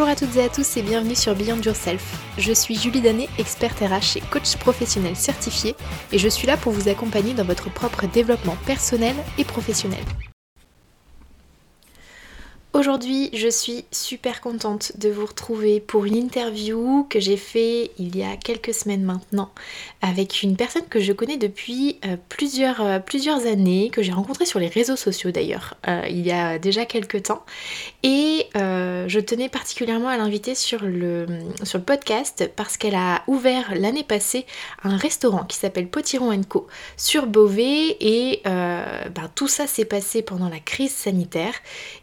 Bonjour à toutes et à tous et bienvenue sur Beyond Yourself. Je suis Julie Danet, experte RH et coach professionnel certifié et je suis là pour vous accompagner dans votre propre développement personnel et professionnel. Aujourd'hui, je suis super contente de vous retrouver pour une interview que j'ai fait il y a quelques semaines maintenant avec une personne que je connais depuis euh, plusieurs, euh, plusieurs années, que j'ai rencontrée sur les réseaux sociaux d'ailleurs, euh, il y a déjà quelques temps. Et je tenais particulièrement à l'inviter sur le, sur le podcast parce qu'elle a ouvert l'année passée un restaurant qui s'appelle Potiron Co sur Beauvais et ben, tout ça s'est passé pendant la crise sanitaire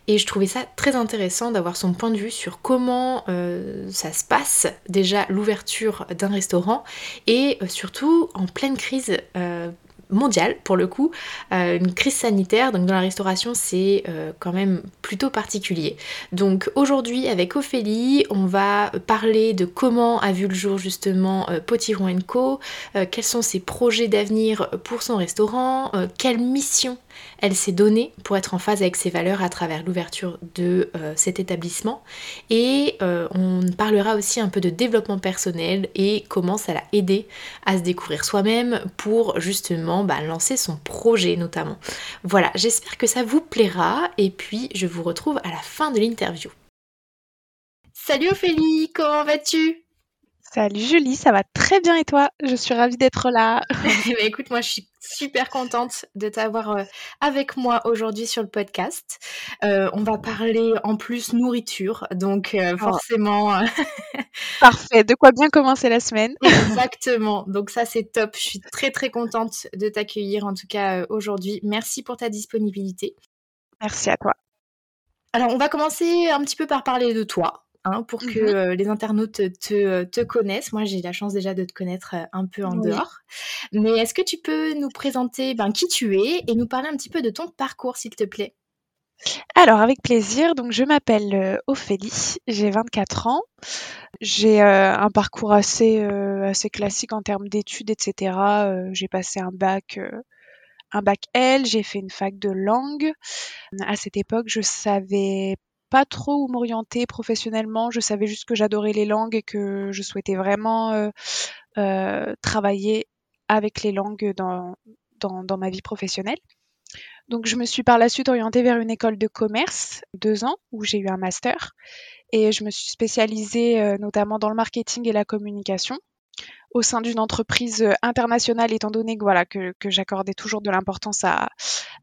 et je trouvais ça très intéressant d'avoir son point de vue sur comment euh, ça se passe, déjà l'ouverture d'un restaurant, et euh, surtout en pleine crise euh, mondiale pour le coup, une crise sanitaire, donc dans la restauration c'est quand même plutôt particulier. Donc aujourd'hui avec Ophélie, on va parler de comment a vu le jour justement Potiron Co, quels sont ses projets d'avenir pour son restaurant, quelle mission elle s'est donnée pour être en phase avec ses valeurs à travers l'ouverture de euh, cet établissement. Et euh, on parlera aussi un peu de développement personnel et comment ça l'a aidé à se découvrir soi-même pour justement bah, lancer son projet notamment. Voilà, j'espère que ça vous plaira et puis je vous retrouve à la fin de l'interview. Salut Ophélie, comment vas-tu? Salut Julie, ça va très bien et toi? Je suis ravie d'être là. Eh ben, écoute, moi je suis super contente de t'avoir euh, avec moi aujourd'hui sur le podcast. Euh, on va parler en plus nourriture, donc euh, oh. forcément. Parfait, de quoi bien commencer la semaine? Exactement, donc ça c'est top. Je suis très très contente de t'accueillir en tout cas aujourd'hui. Merci pour ta disponibilité. Merci à toi. Alors on va commencer un petit peu par parler de toi. Hein, pour que mmh euh, les internautes te, te, connaissent. Moi, j'ai la chance déjà de te connaître euh, un peu en dehors. Mais est-ce que tu peux nous présenter ben, qui tu es et nous parler un petit peu de ton parcours, s'il te plaît? Alors avec plaisir, donc je m'appelle euh, Ophélie, j'ai 24 ans, j'ai un parcours assez, assez classique en termes d'études, etc. j'ai passé un bac, un bac L, j'ai fait une fac de langue. À cette époque, je savais pas trop où m'orienter professionnellement. Je savais juste que j'adorais les langues et que je souhaitais vraiment euh, euh, travailler avec les langues dans, dans, ma vie professionnelle. Donc je me suis par la suite orientée vers une école de commerce, deux ans, où j'ai eu un master. Et je me suis spécialisée euh, notamment dans le marketing et la communication au sein d'une entreprise internationale, étant donné que, voilà, que, j'accordais toujours de l'importance à,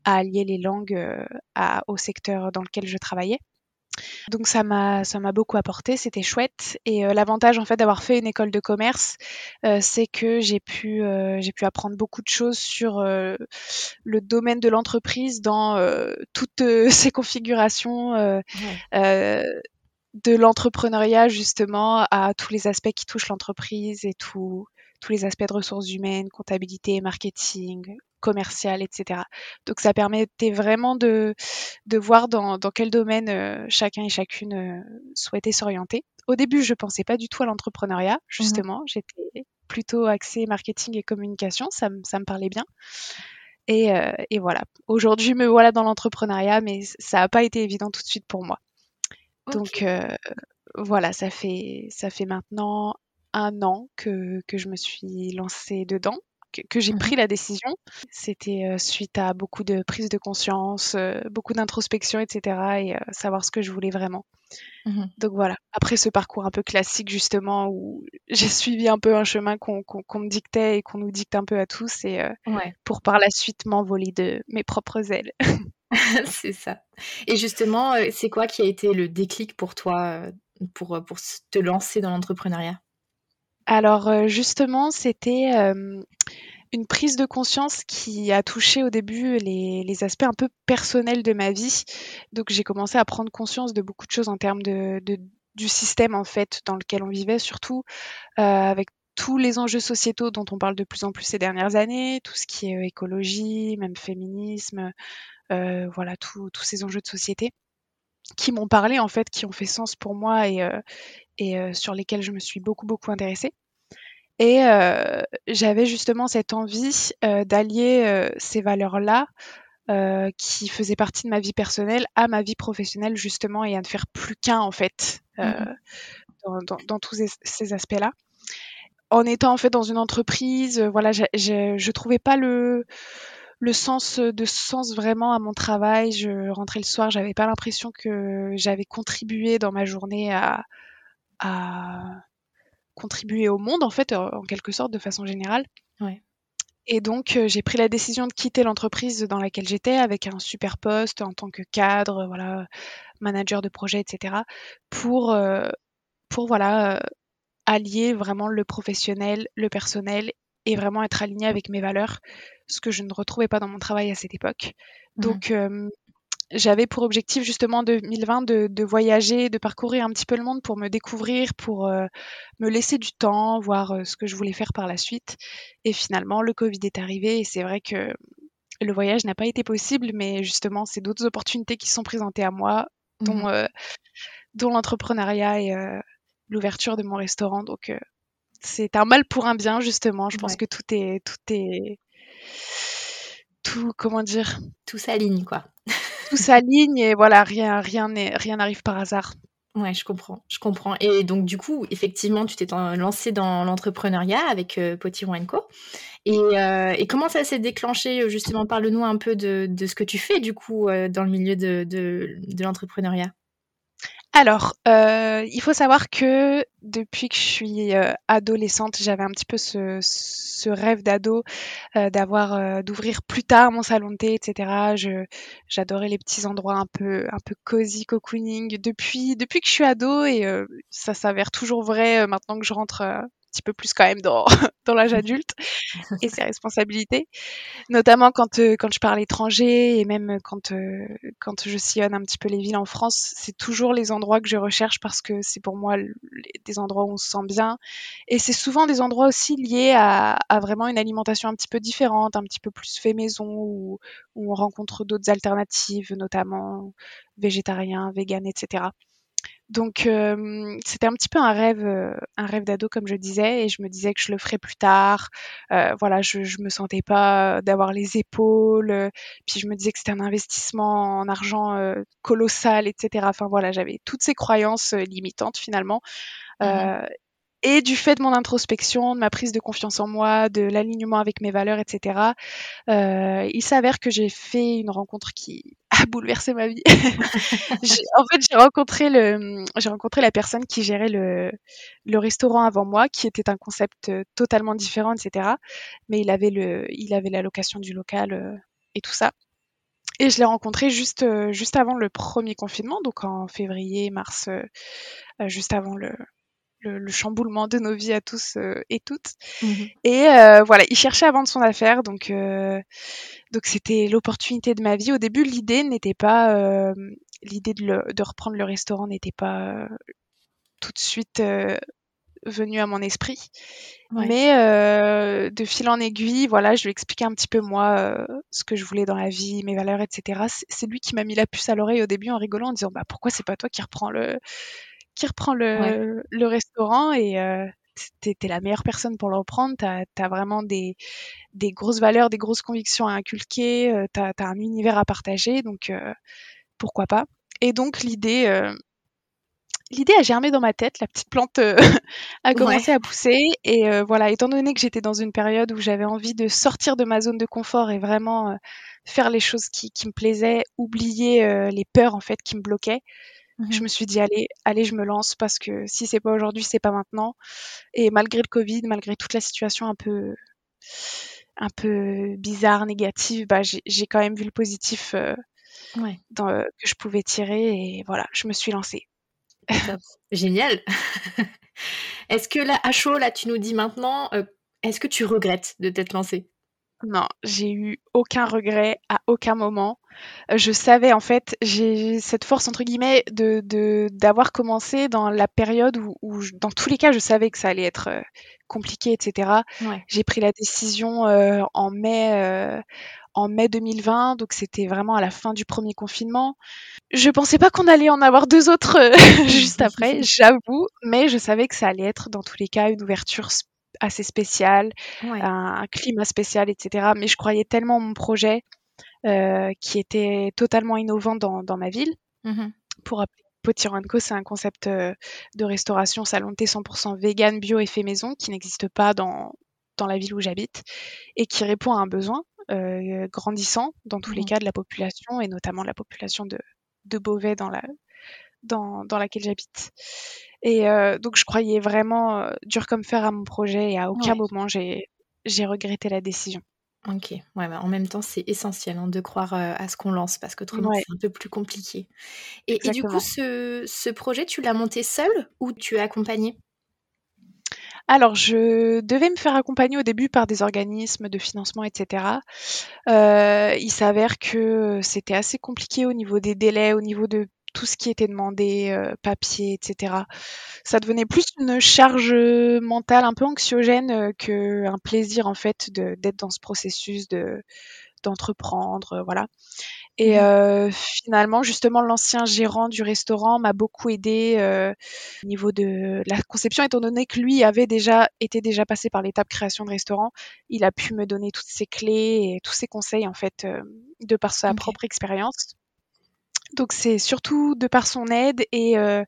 à, allier les langues au secteur dans lequel je travaillais. Donc ça m'a ça m'a beaucoup apporté, c'était chouette. Et euh, l'avantage en fait d'avoir fait une école de commerce, euh, c'est que j'ai pu euh, j'ai pu apprendre beaucoup de choses sur le domaine de l'entreprise dans toutes ses configurations. de l'entrepreneuriat justement à tous les aspects qui touchent l'entreprise et tout, tous les aspects de ressources humaines, comptabilité, marketing, commercial, etc. Donc ça permettait vraiment de, de voir dans, dans quel domaine euh, chacun et chacune euh, souhaitait s'orienter. Au début, je pensais pas du tout à l'entrepreneuriat, mmh justement. J'étais plutôt axée marketing et communication, ça, ça me parlait bien. Et, euh, et voilà. Aujourd'hui, me voilà dans l'entrepreneuriat, mais ça n'a pas été évident tout de suite pour moi. Donc voilà, ça fait, ça fait maintenant un an que, que je me suis lancée dedans que, j'ai mmh pris la décision. C'était euh, suite à beaucoup de prise de conscience, euh, beaucoup d'introspection, etc. et euh, savoir ce que je voulais vraiment. Mmh Donc voilà, après ce parcours un peu classique justement où j'ai suivi un peu un chemin qu'on me dictait et qu'on nous dicte un peu à tous et pour par la suite m'envoler de mes propres ailes. c'est ça. Et justement, c'est quoi qui a été le déclic pour toi pour, pour te lancer dans l'entrepreneuriat? Alors euh, justement, c'était une prise de conscience qui a touché au début les, aspects un peu personnels de ma vie. Donc j'ai commencé à prendre conscience de beaucoup de choses en termes de, du système en fait dans lequel on vivait, surtout euh, avec tous les enjeux sociétaux dont on parle de plus en plus ces dernières années, tout ce qui est euh, écologie, même féminisme, voilà, tous ces enjeux de société qui m'ont parlé en fait, qui ont fait sens pour moi et, et euh, sur lesquels je me suis beaucoup, beaucoup intéressée. Et euh, j'avais justement cette envie euh, d'allier ces valeurs-là qui faisaient partie de ma vie personnelle à ma vie professionnelle justement et à ne faire plus qu'un en fait mmh dans, tous ces aspects-là. En étant en fait dans une entreprise, voilà, je ne trouvais pas le le sens de sens vraiment à mon travail. Je rentrais le soir, j'avais pas l'impression que j'avais contribué dans ma journée à, contribuer au monde en fait, en quelque sorte, de façon générale. Et donc j'ai pris la décision de quitter l'entreprise dans laquelle j'étais avec un super poste en tant que cadre, voilà, manager de projet, etc. Pour pour voilà allier vraiment le professionnel, le personnel et vraiment être aligné avec mes valeurs, ce que je ne retrouvais pas dans mon travail à cette époque. Mmh. Donc, j'avais pour objectif justement 2020 de, de, voyager, de parcourir un petit peu le monde pour me découvrir, pour me laisser du temps, voir ce que je voulais faire par la suite. Et finalement, le Covid est arrivé et c'est vrai que le voyage n'a pas été possible, mais justement, c'est d'autres opportunités qui sont présentées à moi, dont, mmh. dont l'entrepreneuriat et l'ouverture de mon restaurant. Donc, c'est un mal pour un bien justement. Je pense que tout est tout est tout comment dire? Tout s'aligne quoi. Tout s'aligne et voilà rien rien rien n'arrive par hasard. Ouais, je comprends, je comprends. Et donc du coup, effectivement, tu t'es lancé dans l'entrepreneuriat avec euh, Potiron Co. Et, euh, et, comment ça s'est déclenché justement? Parle-nous un peu de, ce que tu fais du coup euh, dans le milieu de, de l'entrepreneuriat. Alors, euh, il faut savoir que depuis que je suis euh, adolescente, j'avais un petit peu ce, rêve d'ado euh, d'avoir, d'ouvrir plus tard mon salon de thé, etc. J'adorais les petits endroits un peu, un peu cozy, cocooning depuis, depuis que je suis ado et ça s'avère toujours vrai maintenant que je rentre petit peu plus quand même dans, dans l'âge adulte et ses responsabilités. Notamment quand, euh, quand je parle étranger et même quand, euh, quand je sillonne un petit peu les villes en France, c'est toujours les endroits que je recherche parce que c'est pour moi des endroits où on se sent bien. Et c'est souvent des endroits aussi liés à, à, vraiment une alimentation un petit peu différente, un petit peu plus fait maison, où, où on rencontre d'autres alternatives, notamment végétariens, véganes, etc. Donc euh, c'était un petit peu un rêve, euh, un rêve d'ado comme je disais, et je me disais que je le ferais plus tard. Euh, voilà, je, je me sentais pas d'avoir les épaules. puis je me disais que c'était un investissement en argent colossal, etc. Enfin voilà, j'avais toutes ces croyances limitantes finalement. Mmh et du fait de mon introspection, de ma prise de confiance en moi, de l'alignement avec mes valeurs, etc., euh, il s'avère que j'ai fait une rencontre qui a bouleversé ma vie. en fait, j'ai rencontré le, j'ai rencontré la personne qui gérait le, le restaurant avant moi, qui était un concept totalement différent, etc. Mais il avait le, il avait la location du local euh, et tout ça. Et je l'ai rencontré juste, euh, juste avant le premier confinement, donc en février, mars, euh, juste avant le, le, chamboulement de nos vies à tous euh, et toutes. Mhm. Et euh, voilà, il cherchait à vendre son affaire, donc euh, donc c'était l'opportunité de ma vie. Au début, l'idée n'était pas l'idée de, de, reprendre le restaurant n'était pas tout de suite venue à mon esprit. Mais de fil en aiguille, voilà, je lui expliquais un petit peu moi ce que je voulais dans la vie, mes valeurs, etc. C'est lui qui m'a mis la puce à l'oreille au début en rigolant en disant bah pourquoi c'est pas toi qui reprends le qui reprend le, le restaurant et euh, t'es la meilleure personne pour le reprendre. T'as as vraiment des, des grosses valeurs, des grosses convictions à inculquer. Euh, t'as as un univers à partager, donc euh, pourquoi pas. Et donc l'idée, euh, l'idée a germé dans ma tête. La petite plante a commencé à pousser. Et voilà, étant donné que j'étais dans une période où j'avais envie de sortir de ma zone de confort et vraiment faire les choses qui, qui me plaisaient, oublier les peurs en fait qui me bloquaient. Je mmh me suis dit allez, allez, je me lance parce que si c'est pas aujourd'hui, c'est pas maintenant. Et malgré le Covid, malgré toute la situation un peu un peu bizarre, négative, bah, j'ai quand même vu le positif euh, dans, euh, que je pouvais tirer et voilà, je me suis lancée. Génial. est-ce que là, à chaud, là, tu nous dis maintenant, euh, est-ce que tu regrettes de t'être lancée? Non, j'ai eu aucun regret à aucun moment. Euh, je savais en fait, j'ai cette force entre guillemets de d'avoir commencé dans la période où, dans tous les cas, je savais que ça allait être euh, compliqué, etc. J'ai pris la décision euh, en mai en mai 2020, donc c'était vraiment à la fin du premier confinement. Je pensais pas qu'on allait en avoir deux autres juste après, j'avoue, mais je savais que ça allait être dans tous les cas une ouverture assez spécial, un, climat spécial, etc. Mais je croyais tellement mon projet euh, qui était totalement innovant dans, dans ma ville. Mmh pour rappeler Potiron Co, c'est un concept de restauration salon thé 100% vegan, bio et fait maison qui n'existe pas dans, dans la ville où j'habite et qui répond à un besoin grandissant dans tous les mmh. cas de la population et notamment de la population de, de Beauvais dans la, dans, dans laquelle j'habite. Et donc je croyais vraiment dur comme fer à mon projet et à aucun moment j'ai regretté la décision. Ok, ouais, bah, en même temps, c'est essentiel hein, de croire à ce qu'on lance parce qu'autrement, c'est un peu plus compliqué. Et, du coup, ce, ce, projet, tu l'as monté seul ou tu es accompagné? Alors, je devais me faire accompagner au début par des organismes de financement, etc. Euh, il s'avère que c'était assez compliqué au niveau des délais, au niveau de tout ce qui était demandé, euh, papier, etc. Ça devenait plus une charge mentale un peu anxiogène euh, qu'un plaisir en fait d'être dans ce processus de d'entreprendre, voilà. Et mmh euh, finalement, justement, l'ancien gérant du restaurant m'a beaucoup aidé euh, au niveau de la conception, étant donné que lui avait déjà été déjà passé par l'étape création de restaurant. Il a pu me donner toutes ses clés et tous ses conseils en fait, euh, de par sa propre expérience. Donc c'est surtout de par son aide et euh,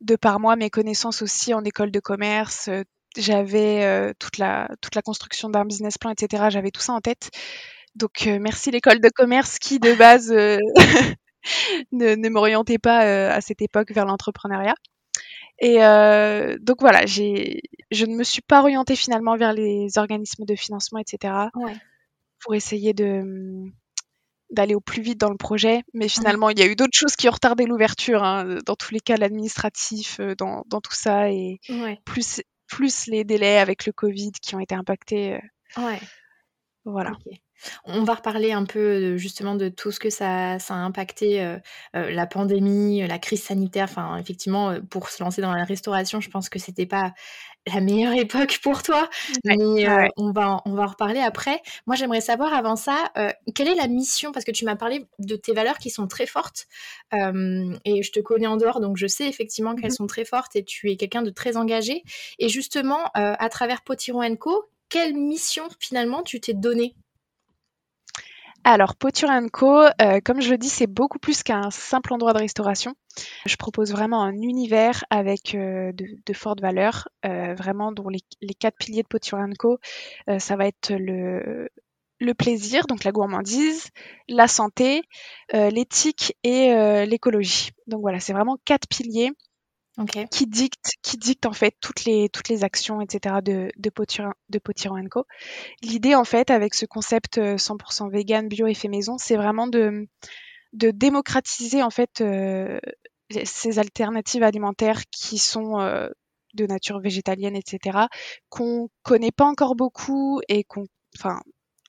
de par moi mes connaissances aussi en école de commerce. Euh, j'avais euh, toute la toute la construction d'un business plan, etc. J'avais tout ça en tête. Donc merci l'école de commerce qui de base ne, ne m'orientait pas à cette époque vers l'entrepreneuriat. Et donc voilà, j'ai, je ne me suis pas orientée finalement vers les organismes de financement, etc. Ouais. Pour essayer de d'aller au plus vite dans le projet. Mais finalement, il y a eu d'autres choses qui ont retardé l'ouverture, hein, dans tous les cas, l'administratif, euh, dans, dans, tout ça, et plus, plus les délais avec le Covid qui ont été impactés. Euh, ouais. Voilà. On va reparler un peu justement de tout ce que ça, ça a impacté, euh, la pandémie, la crise sanitaire. Enfin, effectivement, pour se lancer dans la restauration, je pense que c'était pas la meilleure époque pour toi. mais euh, on, va, on va en reparler après. Moi, j'aimerais savoir avant ça, euh, quelle est la mission Parce que tu m'as parlé de tes valeurs qui sont très fortes. Euh, et je te connais en dehors, donc je sais effectivement qu'elles mmh sont très fortes et tu es quelqu'un de très engagé. Et justement, à travers Potiron Co, quelle mission finalement tu t'es donnée? Alors, Poture Co, euh, comme je le dis, c'est beaucoup plus qu'un simple endroit de restauration. Je propose vraiment un univers avec euh, de, fortes valeurs, euh, vraiment dont les, quatre piliers de Poture Co, ça va être le, le plaisir, donc la gourmandise, la santé, l'éthique et l'écologie. Donc voilà, c'est vraiment quatre piliers qui dicte qui dicte en fait toutes les toutes les actions etc de de de Co. L'idée en fait avec ce concept 100% euh, vegan bio et fait maison, c'est vraiment de de démocratiser en fait euh, ces alternatives alimentaires qui sont euh, de nature végétalienne etc qu'on connaît pas encore beaucoup et qu'on enfin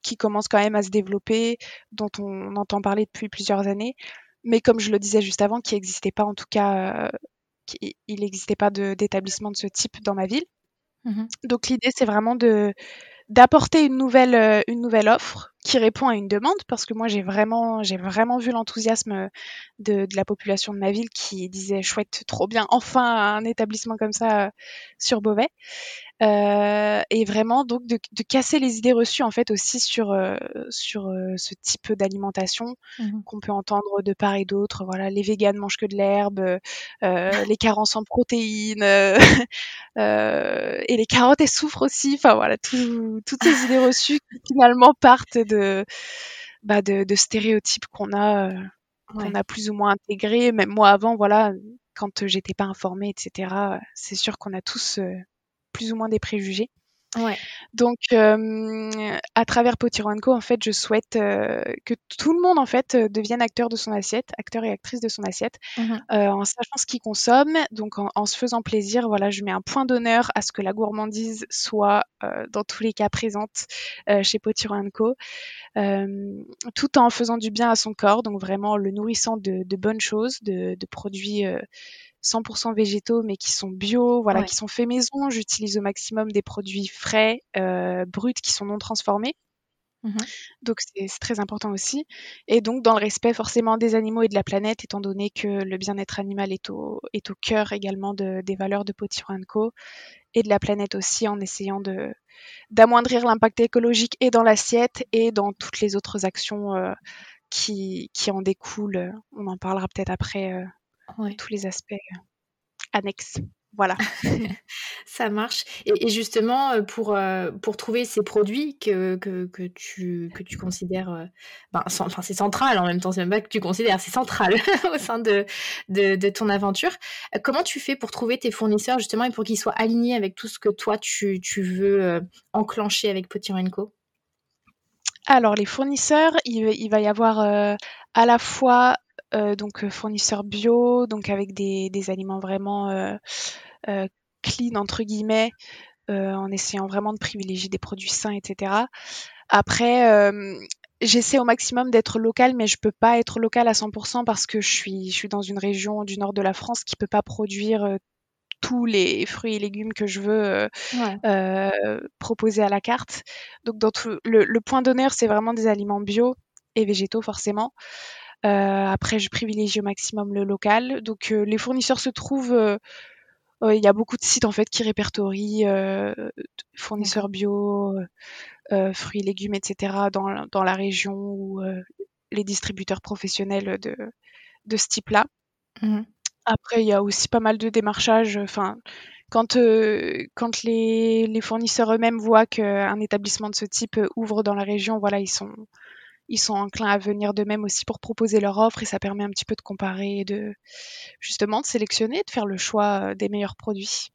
qui commencent quand même à se développer dont on entend parler depuis plusieurs années mais comme je le disais juste avant, qui n'existait pas en tout cas il n'existait pas d'établissement de, ce type dans ma ville. Mmh Donc l'idée, c'est vraiment de d'apporter une nouvelle euh, une nouvelle offre qui répond à une demande parce que moi j'ai vraiment j'ai vraiment vu l'enthousiasme de, de, la population de ma ville qui disait chouette trop bien enfin un établissement comme ça euh, sur Beauvais euh, et vraiment donc de, de, casser les idées reçues en fait aussi sur euh, sur euh, ce type d'alimentation mmh qu'on peut entendre de part et d'autre. Voilà, les véganes mangent que de l'herbe, les carences en protéines et les carottes elles souffrent aussi. Enfin voilà, tout, toutes ces idées reçues qui finalement partent de bah, de, de stéréotypes qu'on a qu'on a plus ou moins intégrés. Même moi avant, voilà, quand j'étais pas informée, etc. C'est sûr qu'on a tous plus ou moins des préjugés. Ouais. Donc, euh, à travers Potiranco, en fait, je souhaite euh, que tout le monde, en fait, devienne acteur de son assiette, acteur et actrice de son assiette, mmh en sachant ce qu'il consomme. Donc, en, se faisant plaisir, voilà, je mets un point d'honneur à ce que la gourmandise soit, dans tous les cas, présente chez Potiranco, tout en faisant du bien à son corps. Donc, vraiment le nourrissant de, bonnes choses, de, de produits 100% végétaux mais qui sont bio, voilà, qui sont faits maison. J'utilise au maximum des produits frais, euh, bruts, qui sont non transformés. Mmh donc c'est très important aussi. Et donc dans le respect forcément des animaux et de la planète, étant donné que le bien-être animal est au, est au cœur également de, des valeurs de Potiron Co. et de la planète aussi en essayant de d'amoindrir l'impact écologique et dans l'assiette et dans toutes les autres actions euh, qui, qui en découlent. On en parlera peut-être après euh, tous les aspects annexes. Voilà. Ça marche. Et, justement, euh, pour, euh, pour trouver ces produits que, que, que tu, que tu considères. Euh, ben, enfin, c'est central en même temps, c'est même pas que tu considères, c'est central au sein de, de, de, ton aventure. Comment tu fais pour trouver tes fournisseurs justement et pour qu'ils soient alignés avec tout ce que toi tu, tu veux enclencher avec Potier Co Alors, les fournisseurs, il, il va y avoir à la fois donc fournisseurs bio, donc avec des, des aliments vraiment euh, clean entre guillemets, euh, en essayant vraiment de privilégier des produits sains, etc. Après, euh, j'essaie au maximum d'être local, mais je peux pas être local à 100% parce que je suis, je suis dans une région du nord de la France qui peut pas produire tous les fruits et légumes que je veux proposer à la carte. Donc, dans le, point d'honneur, c'est vraiment des aliments bio et végétaux forcément. Après, je privilégie au maximum le local. Donc, les fournisseurs se trouvent il y a beaucoup de sites en fait qui répertorient euh, fournisseurs bio, euh, euh, fruits, légumes, etc. dans, dans la région ou les distributeurs professionnels de, de ce type-là. Mmh Après, il y a aussi pas mal de démarchages. Enfin, quand, quand les, les fournisseurs eux-mêmes voient qu'un établissement de ce type ouvre dans la région, voilà, ils sont, ils sont enclins à venir d'eux-mêmes aussi pour proposer leur offre et ça permet un petit peu de comparer et de justement de sélectionner, de faire le choix euh, des meilleurs produits.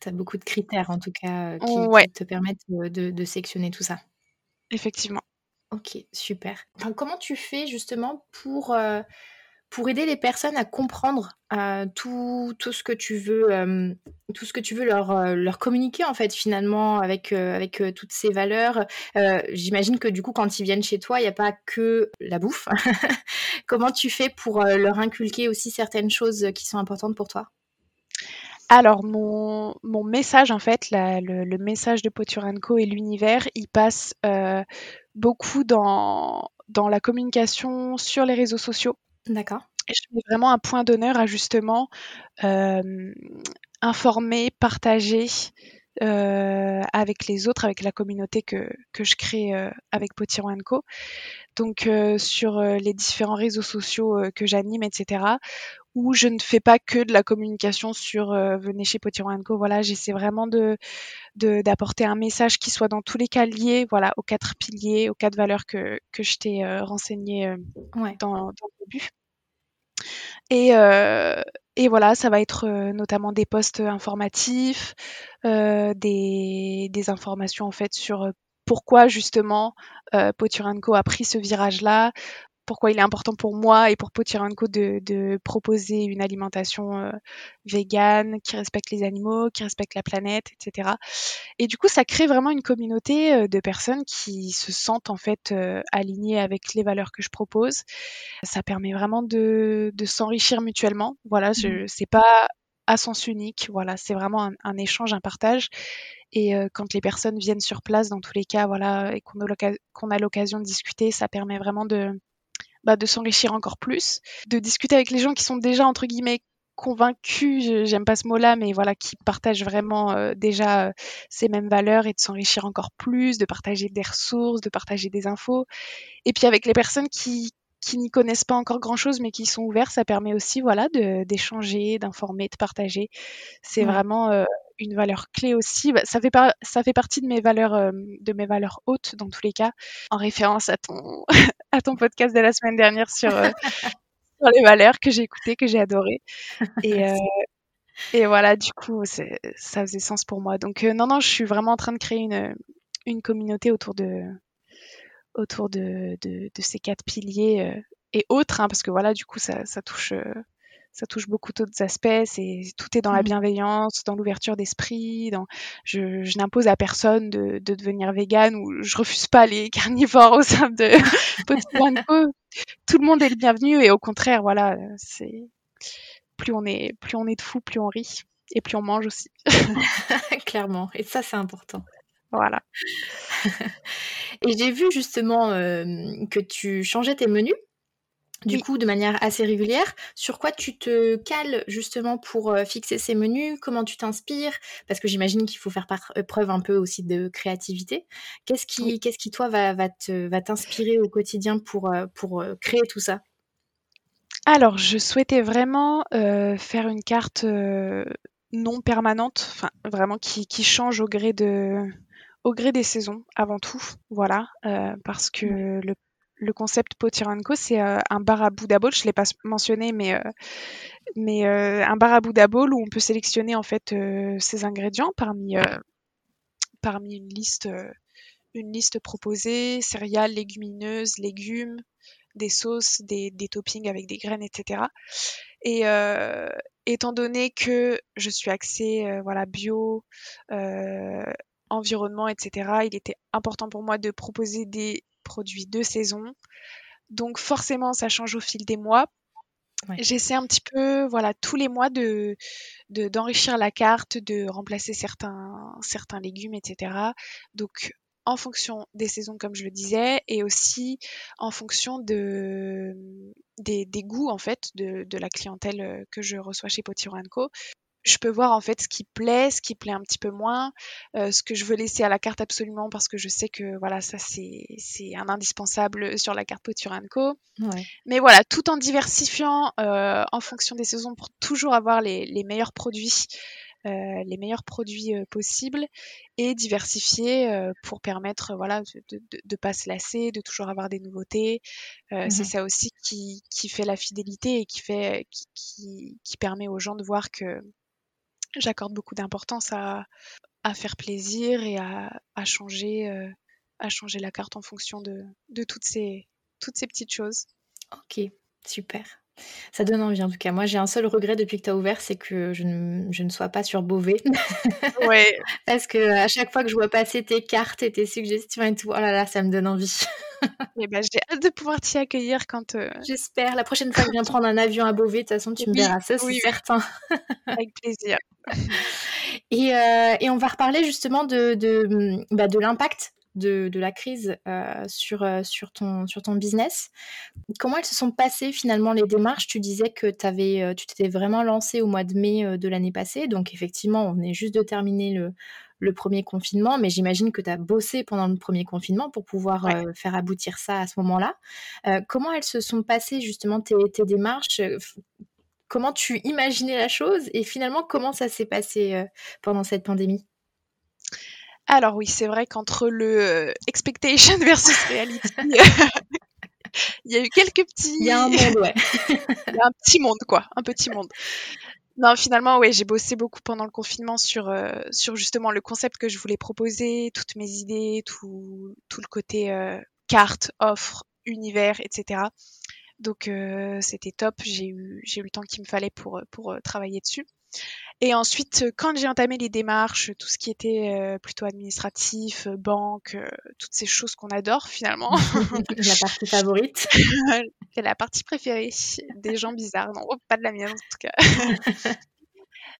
Tu as beaucoup de critères en tout cas euh, qui, te permettent de, de, sélectionner tout ça. Effectivement. Ok, super. comment tu fais justement pour euh, pour aider les personnes à comprendre euh, tout, tout, ce que tu veux, euh, tout ce que tu veux leur, euh, leur communiquer en fait finalement avec, avec toutes ces valeurs. J'imagine que du coup quand ils viennent chez toi, il n'y a pas que la bouffe. Comment tu fais pour leur inculquer aussi certaines choses qui sont importantes pour toi? Alors, mon, mon, message, en fait, le, le, message de Poturanco et l'univers, il passe beaucoup dans, dans la communication sur les réseaux sociaux. D'accord. Et je mets vraiment un point d'honneur à justement euh, informer, partager euh, avec les autres, avec la communauté que, que je crée euh, avec Potiron Co. Donc sur les différents réseaux sociaux que j'anime, etc. Où je ne fais pas que de la communication sur venez chez Potiron Co. Voilà, j'essaie vraiment de d'apporter un message qui soit dans tous les cas lié, voilà, aux quatre piliers, aux quatre valeurs que, que je t'ai renseigné dans, dans le début. Et, euh, et voilà, ça va être euh, notamment des posts informatifs, euh, des, informations en fait sur pourquoi justement euh, a pris ce virage-là, pourquoi il est important pour moi et pour Potiranco de, de proposer une alimentation euh, végane qui respecte les animaux, qui respecte la planète, etc. Et du coup, ça crée vraiment une communauté euh, de personnes qui se sentent en fait euh, alignées avec les valeurs que je propose. Ça permet vraiment de, de s'enrichir mutuellement. Voilà, je, mmh. c'est pas à sens unique. Voilà, c'est vraiment un, un, échange, un partage. Et euh, quand les personnes viennent sur place, dans tous les cas, voilà, et qu'on a l'occasion de discuter, ça permet vraiment de, bah, de s'enrichir encore plus, de discuter avec les gens qui sont déjà entre guillemets convaincus, j'aime pas ce mot-là, mais voilà, qui partagent vraiment euh, déjà euh, ces mêmes valeurs et de s'enrichir encore plus, de partager des ressources, de partager des infos. Et puis avec les personnes qui, qui n'y connaissent pas encore grand-chose mais qui sont ouverts, ça permet aussi voilà d'échanger, d'informer, de partager. C'est vraiment euh, une valeur clé aussi. Bah, ça fait ça fait partie de mes valeurs de mes valeurs hautes dans tous les cas, en référence à ton à ton podcast de la semaine dernière sur euh, sur les valeurs que j'ai écouté, que j'ai adoré. Et et voilà, du coup, ça faisait sens pour moi. Donc non non, je suis vraiment en train de créer une une communauté autour de autour de, de, de ces quatre piliers euh, et autres, hein, parce que voilà, du coup, ça, ça touche, euh, ça touche beaucoup d'autres aspects. C'est tout est dans la mmh. bienveillance, dans l'ouverture d'esprit. Dans, je, je n'impose à personne de, de, devenir vegan ou je refuse pas les carnivores au sein de Tout le monde est le bienvenu et au contraire, voilà, c'est plus on est, plus on est de fous, plus on rit et plus on mange aussi. Clairement. Et ça, c'est important. Voilà. Et j'ai vu justement que tu changeais tes menus, du coup, de manière assez régulière. Sur quoi tu te cales justement pour fixer ces menus? Comment tu t'inspires? Parce que j'imagine qu'il faut faire preuve un peu aussi de créativité. Qu'est-ce qui, qu'est-ce qui toi, va, va, te, va t'inspirer au quotidien pour, pour créer tout ça? Alors, je souhaitais vraiment faire une carte non permanente, enfin vraiment qui, qui change au gré de, au gré des saisons avant tout, voilà, parce que le le concept Potiranko, c'est euh, un bar à Buddha Bowl. Je ne l'ai pas mentionné, mais, euh, mais euh, un bar à Buddha Bowl où on peut sélectionner en fait ses ingrédients parmi, parmi une liste une liste proposée, céréales, légumineuses, légumes, des sauces, des, des toppings avec des graines, etc. Et étant donné que je suis axée voilà bio, environnement, etc., il était important pour moi de proposer des produits de saison. Donc forcément, ça change au fil des mois. J'essaie un petit peu, voilà, tous les mois de d'enrichir la carte, de remplacer certains certains légumes, etc. Donc en fonction des saisons, comme je le disais, et aussi en fonction de, des, des goûts en fait de, de, la clientèle que je reçois chez Potiron Co je peux voir en fait ce qui plaît, ce qui plaît un petit peu moins, euh, ce que je veux laisser à la carte absolument parce que je sais que voilà ça c'est un indispensable sur la carte Poturanco. Ouais. Mais voilà, tout en diversifiant euh, en fonction des saisons pour toujours avoir les, les meilleurs produits. Euh, les meilleurs produits euh, possibles et diversifier euh, pour permettre voilà de, de, de, pas se lasser, de toujours avoir des nouveautés. Mmh c'est ça aussi qui, qui, fait la fidélité et qui fait qui, qui, qui permet aux gens de voir que j'accorde beaucoup d'importance à, faire plaisir et à, à changer, euh, à changer la carte en fonction de, de toutes, ces, toutes ces petites choses. Ok, super. Ça donne envie en tout cas. Moi, j'ai un seul regret depuis que tu as ouvert, c'est que je ne, je ne, sois pas sur Beauvais. Ouais. Parce que à chaque fois que je vois passer tes cartes et tes suggestions et tout, oh là là, ça me donne envie. Et eh ben, j'ai hâte de pouvoir t'y accueillir quand. Euh... J'espère. La prochaine fois que je viens prendre un avion à Beauvais, de toute façon, tu me verras. Ça, c'est certain. Avec plaisir. Et, euh, et, on va reparler justement de, de, bah, de l'impact de, de, la crise euh, sur, euh, sur, ton, sur ton business. Comment elles se sont passées finalement les démarches? Tu disais que avais, euh, tu t'étais vraiment lancé au mois de mai de l'année passée. Donc effectivement, on est juste de terminer le, le premier confinement, mais j'imagine que tu as bossé pendant le premier confinement pour pouvoir ouais. euh, faire aboutir ça à ce moment-là. Euh, comment elles se sont passées justement tes, tes démarches? Comment tu imaginais la chose? Et finalement comment ça s'est passé euh, pendant cette pandémie? Alors oui, c'est vrai qu'entre le euh, expectation versus reality, il y a eu quelques petits. Il y a un monde, ouais. il y a un petit monde, quoi, un petit monde. Non, finalement, ouais, j'ai bossé beaucoup pendant le confinement sur, euh, sur justement le concept que je voulais proposer, toutes mes idées, tout, tout le côté euh, carte, offre, univers, etc. Donc euh, c'était top, j'ai eu, j'ai eu le temps qu'il me fallait pour, pour travailler dessus. Et ensuite, quand j'ai entamé les démarches, tout ce qui était euh, plutôt administratif, euh, banque, euh, toutes ces choses qu'on adore finalement. la partie favorite. C'est la partie préférée des gens bizarres. Non, pas de la mienne en tout cas.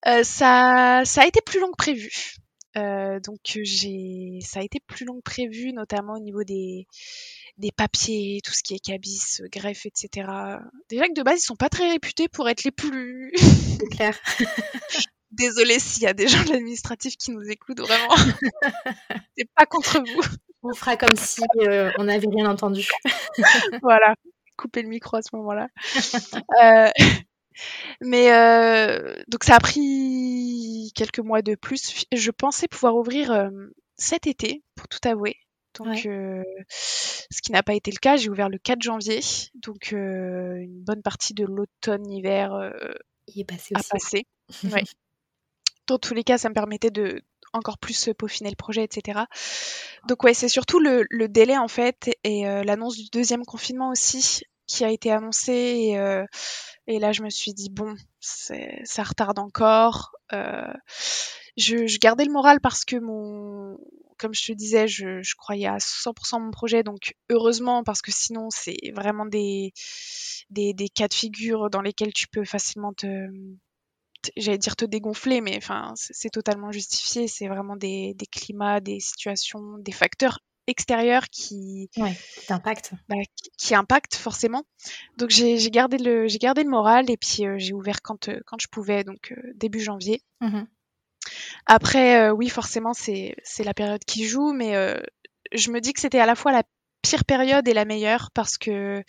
Euh, ça, ça a été plus long que prévu. Euh, donc j'ai, ça a été plus long que prévu, notamment au niveau des, des papiers, tout ce qui est cabis, greffe, etc. Déjà que de base, ils sont pas très réputés pour être les plus. C'est clair. Désolée s'il y a des gens de l'administratif qui nous écoutent, vraiment. C'est pas contre vous. On fera comme si euh, on n'avait rien entendu. voilà. Couper le micro à ce moment-là. euh, mais euh, donc ça a pris quelques mois de plus. Je pensais pouvoir ouvrir euh, cet été, pour tout avouer. Donc, ouais. euh, ce qui n'a pas été le cas, j'ai ouvert le 4 janvier. Donc, une bonne partie de l'automne-hiver a passé. passé. ouais. Dans tous les cas, ça me permettait de encore plus peaufiner le projet, etc. Donc, ouais, c'est surtout le, le, délai, en fait, et l'annonce du deuxième confinement aussi, qui a été annoncé. Et, euh, et là, je me suis dit, bon, ça retarde encore. Euh, je, je, gardais le moral parce que mon, comme je te disais, je, je croyais à 100% mon projet, donc heureusement parce que sinon c'est vraiment des, des, des cas de figure dans lesquels tu peux facilement te, j'allais dire te dégonfler, mais enfin c'est totalement justifié. C'est vraiment des, des climats, des situations, des facteurs extérieurs qui ouais, qui impactent bah, qui, qui, impactent forcément donc j'ai gardé le j'ai gardé le moral et puis euh, j'ai ouvert quand euh, quand je pouvais donc euh, début janvier mmh. après oui forcément c'est c'est la période qui joue mais je me dis que c'était à la fois la pire période est la meilleure parce que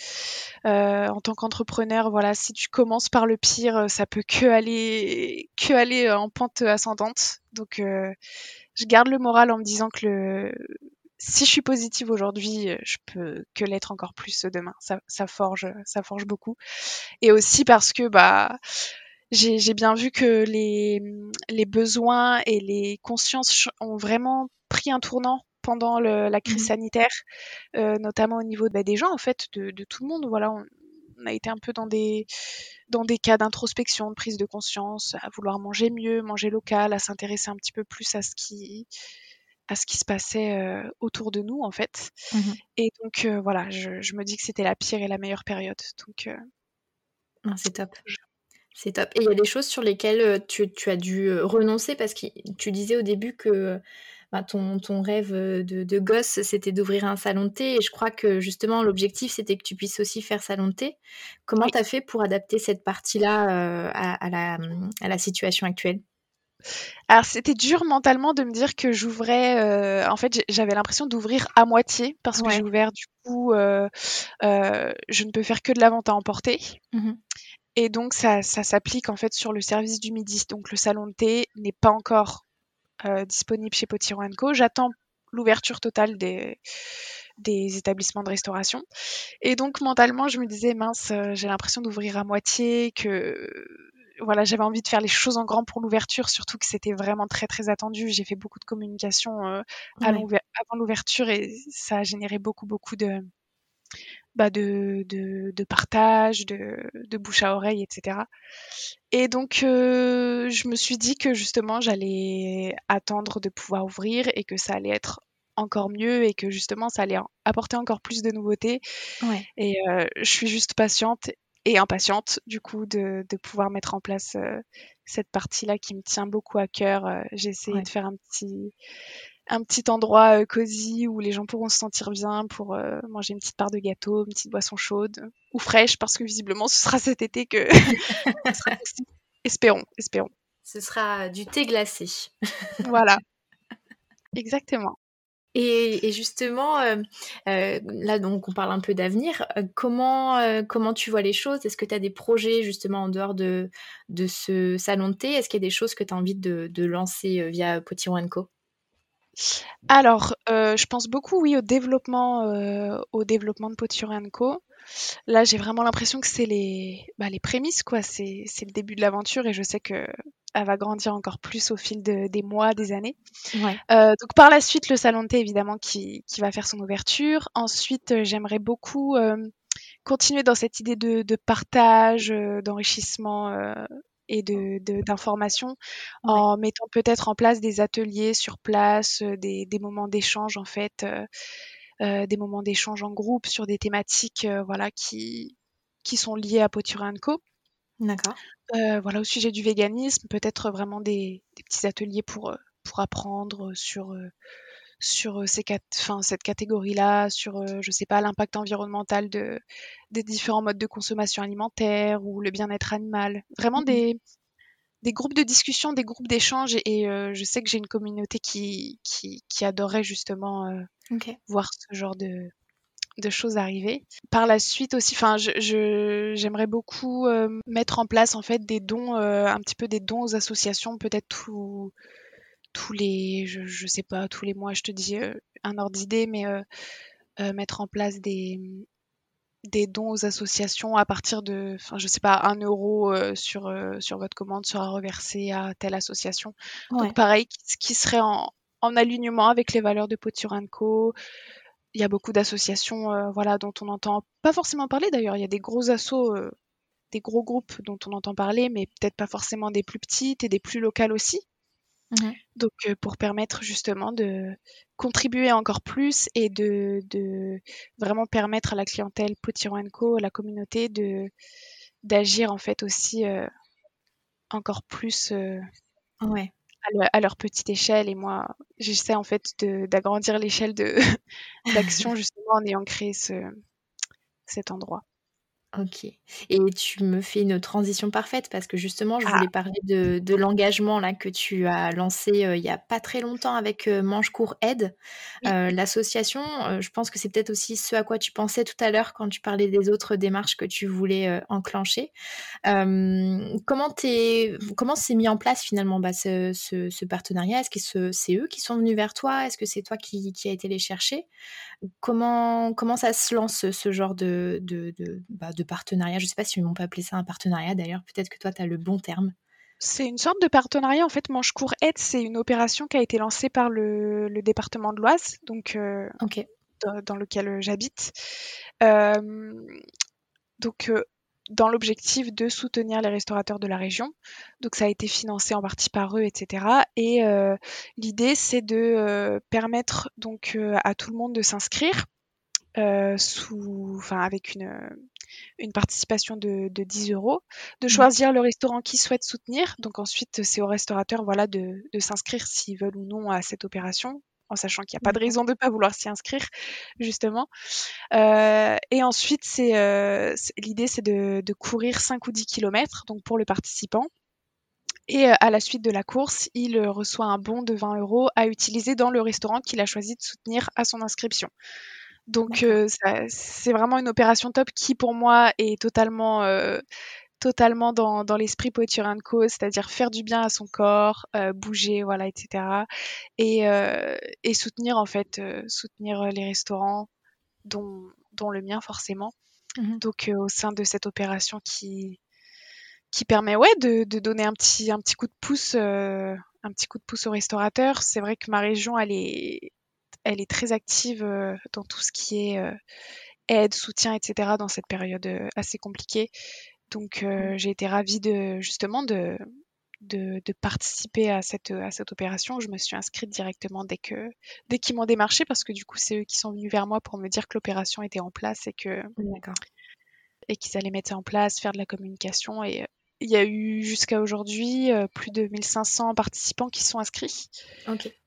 euh, en tant qu'entrepreneur, voilà, si tu commences par le pire, ça peut que aller que aller en pente ascendante. Donc je garde le moral en me disant que le si je suis positive aujourd'hui, je peux que l'être encore plus demain. Ça, ça, forge, ça forge beaucoup. Et aussi parce que bah j'ai bien vu que les, les besoins et les consciences ont vraiment pris un tournant pendant le, la crise mmh sanitaire, euh, notamment au niveau bah, des gens, en fait, de, de, tout le monde. Voilà, on, a été un peu dans des, dans des cas d'introspection, de prise de conscience, à vouloir manger mieux, manger local, à s'intéresser un petit peu plus à ce qui, à ce qui se passait euh, autour de nous, en fait. Mmh et donc, euh, voilà, je, je, me dis que c'était la pire et la meilleure période. Donc, euh, ah, c'est top. C'est top. Et il y a des choses sur lesquelles tu, tu as dû renoncer? Parce que tu disais au début que bah, ton, ton, rêve de, de gosse, c'était d'ouvrir un salon de thé. Et je crois que justement, l'objectif, c'était que tu puisses aussi faire salon de thé. Comment tu as fait pour adapter cette partie-là à, à, la, à, la, situation actuelle? Alors c'était dur mentalement de me dire que j'ouvrais. Euh, en fait, j'avais l'impression d'ouvrir à moitié parce que j'ai ouvert du coup. Euh, euh, je ne peux faire que de la vente à emporter. Mmh Et donc ça, ça s'applique en fait sur le service du midi. Donc le salon de thé n'est pas encore disponible chez Potiron Co. J'attends l'ouverture totale des, des établissements de restauration. Et donc mentalement, je me disais mince, j'ai l'impression d'ouvrir à moitié, que voilà, j'avais envie de faire les choses en grand pour l'ouverture, surtout que c'était vraiment très très attendu. J'ai fait beaucoup de communication euh, avant l'ouverture et ça a généré beaucoup beaucoup de bah, de, de, de, partage, de, de, bouche à oreille, etc. Et donc, euh, je me suis dit que justement, j'allais attendre de pouvoir ouvrir et que ça allait être encore mieux et que justement, ça allait apporter encore plus de nouveautés. Ouais. Et euh, je suis juste patiente et impatiente, du coup, de, de pouvoir mettre en place euh, cette partie-là qui me tient beaucoup à cœur. Euh, j'ai essayé de faire un petit un petit endroit euh, cosy où les gens pourront se sentir bien pour manger une petite part de gâteau, une petite boisson chaude ou fraîche parce que visiblement ce sera cet été que espérons, espérons. Ce sera du thé glacé. voilà. Exactement. Et, justement, euh, là donc on parle un peu d'avenir. comment, comment tu vois les choses? Est-ce que tu as des projets justement en dehors de, de ce salon de thé? Est-ce qu'il y a des choses que tu as envie de, de lancer via Potiron Co? Alors, euh, je pense beaucoup, oui, au développement, euh, au développement de Potiron Co. Là, j'ai vraiment l'impression que c'est les, bah, les prémices, quoi. C'est, c'est le début de l'aventure et je sais que elle va grandir encore plus au fil de, des mois, des années. Ouais. Euh, donc par la suite, le salon de thé, évidemment, qui, qui va faire son ouverture. Ensuite, j'aimerais beaucoup continuer dans cette idée de, de partage, d'enrichissement et de d'information en mettant peut-être en place des ateliers sur place, euh, des, des moments d'échange en fait, euh, euh, des moments d'échange en groupe sur des thématiques voilà qui qui sont liées à Poturin Co. D'accord. voilà au sujet du véganisme, peut-être vraiment des, des, petits ateliers pour pour apprendre sur sur ces enfin, cette catégorie-là, sur, je sais pas, l'impact environnemental de, des différents modes de consommation alimentaire ou le bien-être animal. Vraiment mmh des, des groupes de discussion, des groupes d'échange et je sais que j'ai une communauté qui, qui, qui adorerait justement voir ce genre de, de choses arriver. Par la suite aussi, enfin, je, j'aimerais beaucoup mettre en place en fait des dons, un petit peu des dons aux associations, peut-être tout, tous les, je, je, sais pas, tous les mois, je te dis euh, un ordre d'idée, mais euh, euh, mettre en place des, des dons aux associations à partir de, enfin, je sais pas, un euro sur, sur votre commande sera reversé à telle association. Donc, pareil, ce qui serait en, en, alignement avec les valeurs de Poturanco. Il y a beaucoup d'associations voilà, dont on n'entend pas forcément parler d'ailleurs. Il y a des gros assos, des gros groupes dont on entend parler, mais peut-être pas forcément des plus petites et des plus locales aussi. Mmh Donc, pour permettre justement de contribuer encore plus et de, de vraiment permettre à la clientèle Potiron Co, à la communauté, de d'agir en fait aussi encore plus ouais. à, leur petite échelle. Et moi, j'essaie en fait d'agrandir l'échelle de d'action justement en ayant créé ce, cet endroit. OK et tu me fais une transition parfaite parce que justement je Ah! voulais parler de de l'engagement là que tu as lancé, heu, il y a pas très longtemps avec, heu, Manchecourt Aide, Oui. heu, l'association, heu, je pense que c'est peut-être aussi ce à quoi tu pensais tout à l'heure quand tu parlais des autres démarches que tu voulais, heu, enclencher. Hem, comment tu es comment s'est mis en place finalement, bah, ce ce ce partenariat? Est-ce que ce c'est eux qui sont venus vers toi? Est-ce que c'est toi qui qui a été les chercher? Comment comment ça se lance ce genre de de de, bah, de partenariat? Je sais pas si on peut appeler ça un partenariat d'ailleurs, peut-être que toi tu as le bon terme? C'est une sorte de partenariat en fait. Manchecourt Aide, c'est une opération qui a été lancée par le le département de l'Oise, donc OK. dans dans lequel, heu, j'habite. Hem, donc dans l'objectif de soutenir les restaurateurs de la région. Donc ça a été financé en partie par eux et cetera et l'idée c'est de, permettre donc, à tout le monde de s'inscrire, sous enfin avec une, heu, une participation de de 10 €, de Mmh. choisir le restaurant qu'ils souhaitent soutenir. Donc ensuite, c'est aux restaurateurs, voilà, de de s'inscrire s'ils veulent ou non à cette opération, en sachant qu'il y a pas de raison de pas vouloir s'y inscrire, justement. Heu et ensuite c'est, c'est l'idée c'est de de courir 5 ou 10 kilomètres, donc pour le participant et à la suite de la course, il, reçoit un bon de 20 € à utiliser dans le restaurant qu'il a choisi de soutenir à son inscription. Donc ça c'est vraiment une opération top qui pour moi est totalement, heu, totalement dans dans l'esprit Poture Co, c'est-à-dire faire du bien à son corps, heu, bouger, voilà et cetera et et soutenir en fait, soutenir, les restaurants, dont dont le mien forcément. Mmh mh. Donc au sein de cette opération qui qui permet, ouais, de de donner un petit un petit coup de pouce, un petit coup de pouce aux restaurateurs. C'est vrai que ma région, elle est elle est très active, heu, dans tout ce qui est, heu, aide, soutien et cetera dans cette période, heu, assez compliquée. Donc Mmh. j'ai été ravie de justement de de de participer à cette, heu, à cette opération. Je me suis inscrite directement dès que dès qu'ils m'ont démarchée parce que du coup, c'est eux qui sont venus vers moi pour me dire que l'opération était en place et que et qu'ils allaient mettre ça en place, faire de la communication et il y a eu jusqu'à aujourd'hui, heu, plus de 1 500 participants qui sont inscrits.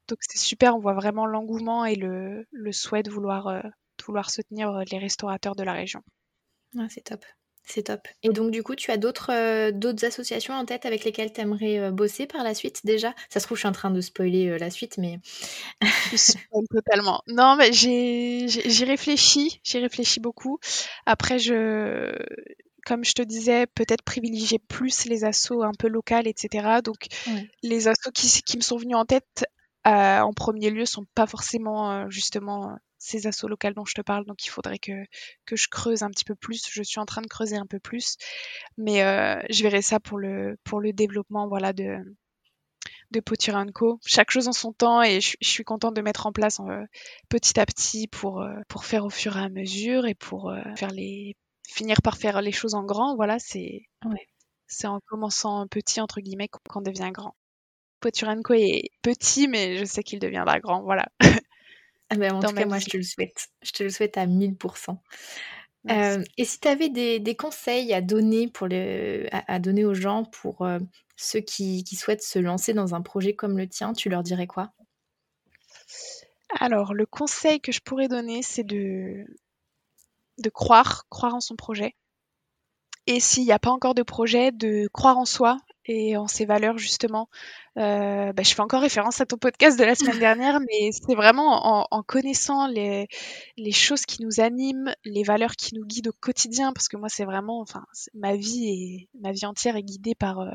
Donc c'est super, on voit vraiment l'engouement et le le souhait de vouloir, de vouloir soutenir, heu, les restaurateurs de la région. Ah, c'est top, c'est top et donc du coup, tu as d'autres, associations en tête avec lesquelles tu aimerais, bosser par la suite déjà? Ça se trouve, je suis en train de spoiler, la suite, mais totalement. Non, mais j'ai j'ai j'y réfléchis, j'y réfléchis beaucoup. Après je comme je te disais, peut-être privilégier plus les assos un peu locales et cetera. Donc les assos qui me sont venus en tête, heu, en 1er lieu sont pas forcément, heu, justement, heu, ces assos locales dont je te parle. Donc il faudrait que que je creuse un petit peu plus. Je suis en train de creuser un peu plus, mais je verrai ça pour le pour le développement, voilà, de de Co. Chaque chose en son temps et je je suis contente de mettre en place, petit à petit pour, faire au fur et à mesure et pour, faire les finir par faire les choses en grand. Voilà, c'est Ouais. c'est en commençant «petit» entre guillemets qu'on devient grand. Poture Co est petit, mais je sais qu'il deviendra grand, voilà. Ah bah, en Dans tout cas, moi, je te le souhaite. Je te le souhaite à 1000 Merci. Hem et si tu avais des des conseils à donner pour le à à donner aux gens pour, heu, ceux qui qui souhaitent se lancer dans un projet comme le tien, tu leur dirais quoi? Alors le conseil que je pourrais donner, c'est de de croire, croire en son projet et s'il y a pas encore de projet, de croire en soi et en ses valeurs justement. Heu, bah, je fais encore référence à ton podcast de la semaine dernière, mais c'est vraiment en en connaissant les les choses qui nous animent, les valeurs qui nous guident au quotidien parce que moi c'est vraiment enfin, ma vie est ma vie entière est guidée par, heu,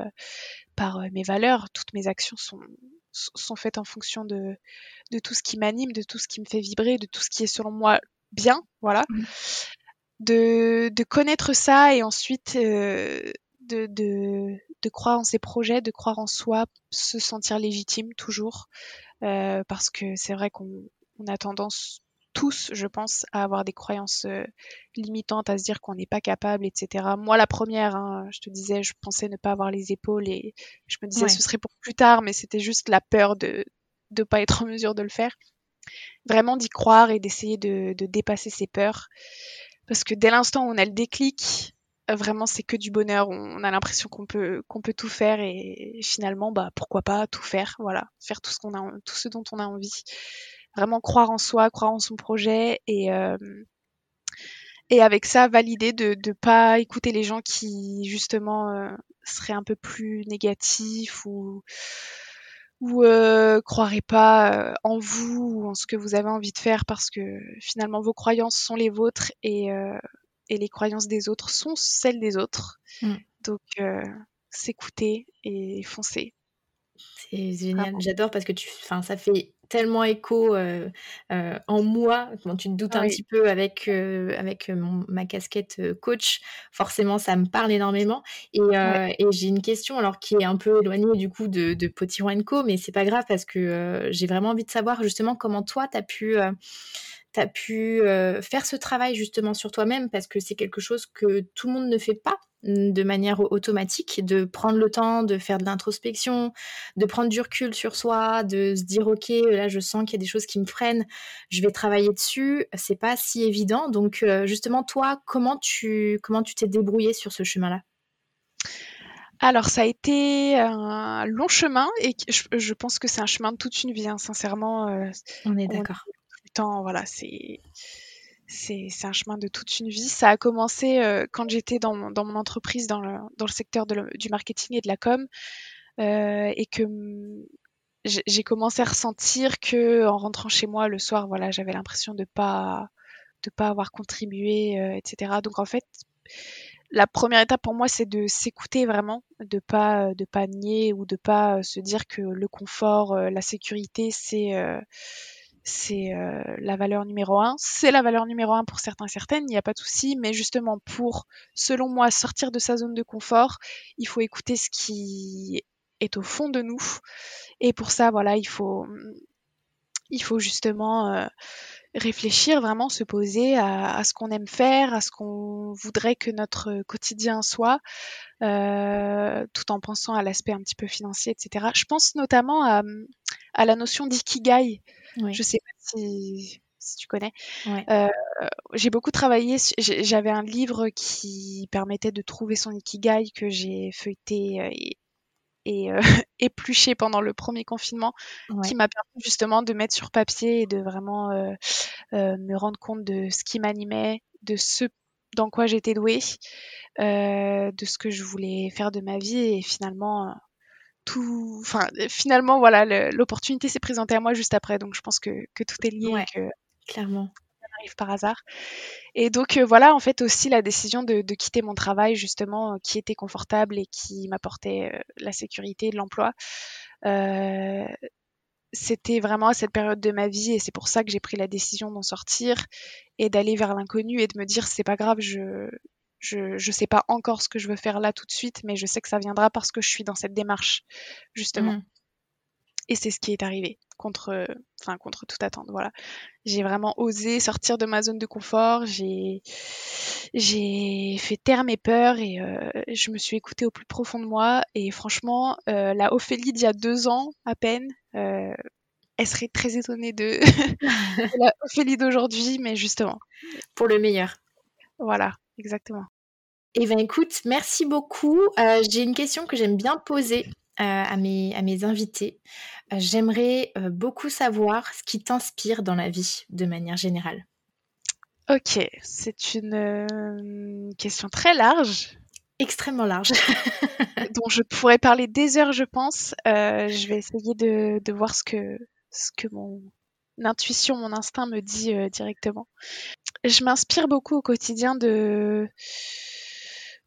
par, heu, mes valeurs. Toutes mes actions sont sont faites en fonction de de tout ce qui m'anime, de tout ce qui me fait vibrer, de tout ce qui est selon moi bien, voilà. De de connaître ça et ensuite, heu, de de de croire en ses projets, de croire en soi, se sentir légitime toujours, heu, parce que c'est vrai qu'on on a tendance tous, je pense, à avoir des croyances, heu, limitantes, à se dire qu'on n'est pas capable et cetera. Moi la première, hein, je te disais, je pensais ne pas avoir les épaules et je me disais: Ouais. «Ce serait pour plus tard», mais c'était juste la peur de de pas être en mesure de le faire. Vraiment d'y croire et d'essayer de de dépasser ses peurs parce que dès l'instant où on a le déclic, heu, vraiment c'est que du bonheur. On a l'impression qu'on peut qu'on peut tout faire et finalement, bah, pourquoi pas tout faire, voilà. Faire tout ce qu'on a tout ce dont on a envie. Vraiment croire en soi, croire en son projet et hem et avec ça valider de ne pas écouter les gens qui justement euh, seraient un peu plus négatifs ou ou euh, croiraient pas euh, en vous ou en ce que vous avez envie de faire parce que finalement vos croyances sont les vôtres et, euh, et les croyances des autres sont celles des autres. Mm. Donc s'écouter et foncer. C'est génial, j'adore parce que tu, enfin, ça fait tellement écho euh, euh, en moi, quand tu te doutes un petit peu avec, euh, avec ma casquette coach, forcément ça me parle énormément. Et, et j'ai une question alors qui est un peu éloignée du coup de, de Potiron Co, mais c'est pas grave parce que j'ai vraiment envie de savoir justement comment toi tu as pu tu as pu faire ce travail justement sur toi-même parce que c'est quelque chose que tout le monde ne fait pas de manière automatique, de prendre le temps de faire de l'introspection, de prendre du recul sur soi, de se dire ok là je sens qu'il y a des choses qui me freinent, je vais travailler dessus, c'est pas si évident. Donc justement toi comment tu comment tu t'es débrouillé sur ce chemin-là? Alors ça a été un long chemin et je, pense que c'est un chemin de toute une vie, hein, sincèrement. on est d'accord voilà, c'est c'est un chemin de toute une vie. Ça a commencé euh, quand j'étais dans, mon entreprise dans le, dans le secteur du marketing et de la com euh, et que j'ai commencé à ressentir que en rentrant chez moi le soir, voilà, j'avais l'impression de pas de pas avoir contribué, euh, etc. Donc en fait, la première étape pour moi, c'est de s'écouter vraiment, de pas de pas nier ou de pas se dire que le confort, la sécurité, c'est c'est euh, la valeur numéro un. C'est la valeur numéro un pour certains, certaines, il n'y a pas de souci, mais justement pour, selon moi, sortir de sa zone de confort, il faut écouter ce qui est au fond de nous. Et pour ça, voilà, il faut, faut justement euh, réfléchir, vraiment se poser à, ce qu'on aime faire, à ce qu'on voudrait que notre quotidien soit, euh, tout en pensant à l'aspect un petit peu financier, etc. Je pense notamment à la notion d'ikigai. Je sais pas si, tu connais. Euh, j'ai beaucoup travaillé. J'avais un livre qui permettait de trouver son ikigai que j'ai feuilleté euh, et, euh, épluché pendant le premier confinement, qui m'a permis justement de mettre sur papier et de vraiment me rendre compte de ce qui m'animait, de ce dans quoi j'étais douée, de ce que je voulais faire de ma vie et finalement enfin, finalement, voilà, l'opportunité s'est présentée à moi juste après, donc je pense que, tout est lié et que clairement. Ça arrive par hasard. Et donc euh, voilà, en fait aussi la décision de, quitter mon travail justement, euh, qui était confortable et qui m'apportait euh, la sécurité de l'emploi. c'était vraiment à cette période de ma vie et c'est pour ça que j'ai pris la décision d'en sortir et d'aller vers l'inconnu et de me dire c'est pas grave, je, je ne sais pas encore ce que je veux faire là tout de suite, mais je sais que ça viendra parce que je suis dans cette démarche, justement. Mm. Et c'est ce qui est arrivé, contre, enfin, contre toute attente. Voilà. J'ai vraiment osé sortir de ma zone de confort, j'ai, fait taire mes peurs et euh, je me suis écoutée au plus profond de moi. Et franchement, euh, la Ophélie d'il y a deux ans, à peine, euh, elle serait très étonnée de la Ophélie d'aujourd'hui, mais justement. Pour le meilleur. Voilà, exactement. Eh bien, écoute, merci beaucoup. Euh, j'ai une question que j'aime bien poser euh, à, mes, à mes invités. Euh, j'aimerais beaucoup savoir ce qui t'inspire dans la vie de manière générale. Ok, c'est une question très large. Extrêmement large. dont je pourrais parler des heures, je pense. je vais essayer de, de, voir ce que, ce que mon intuition, mon instinct me dit directement. Je m'inspire beaucoup au quotidien de,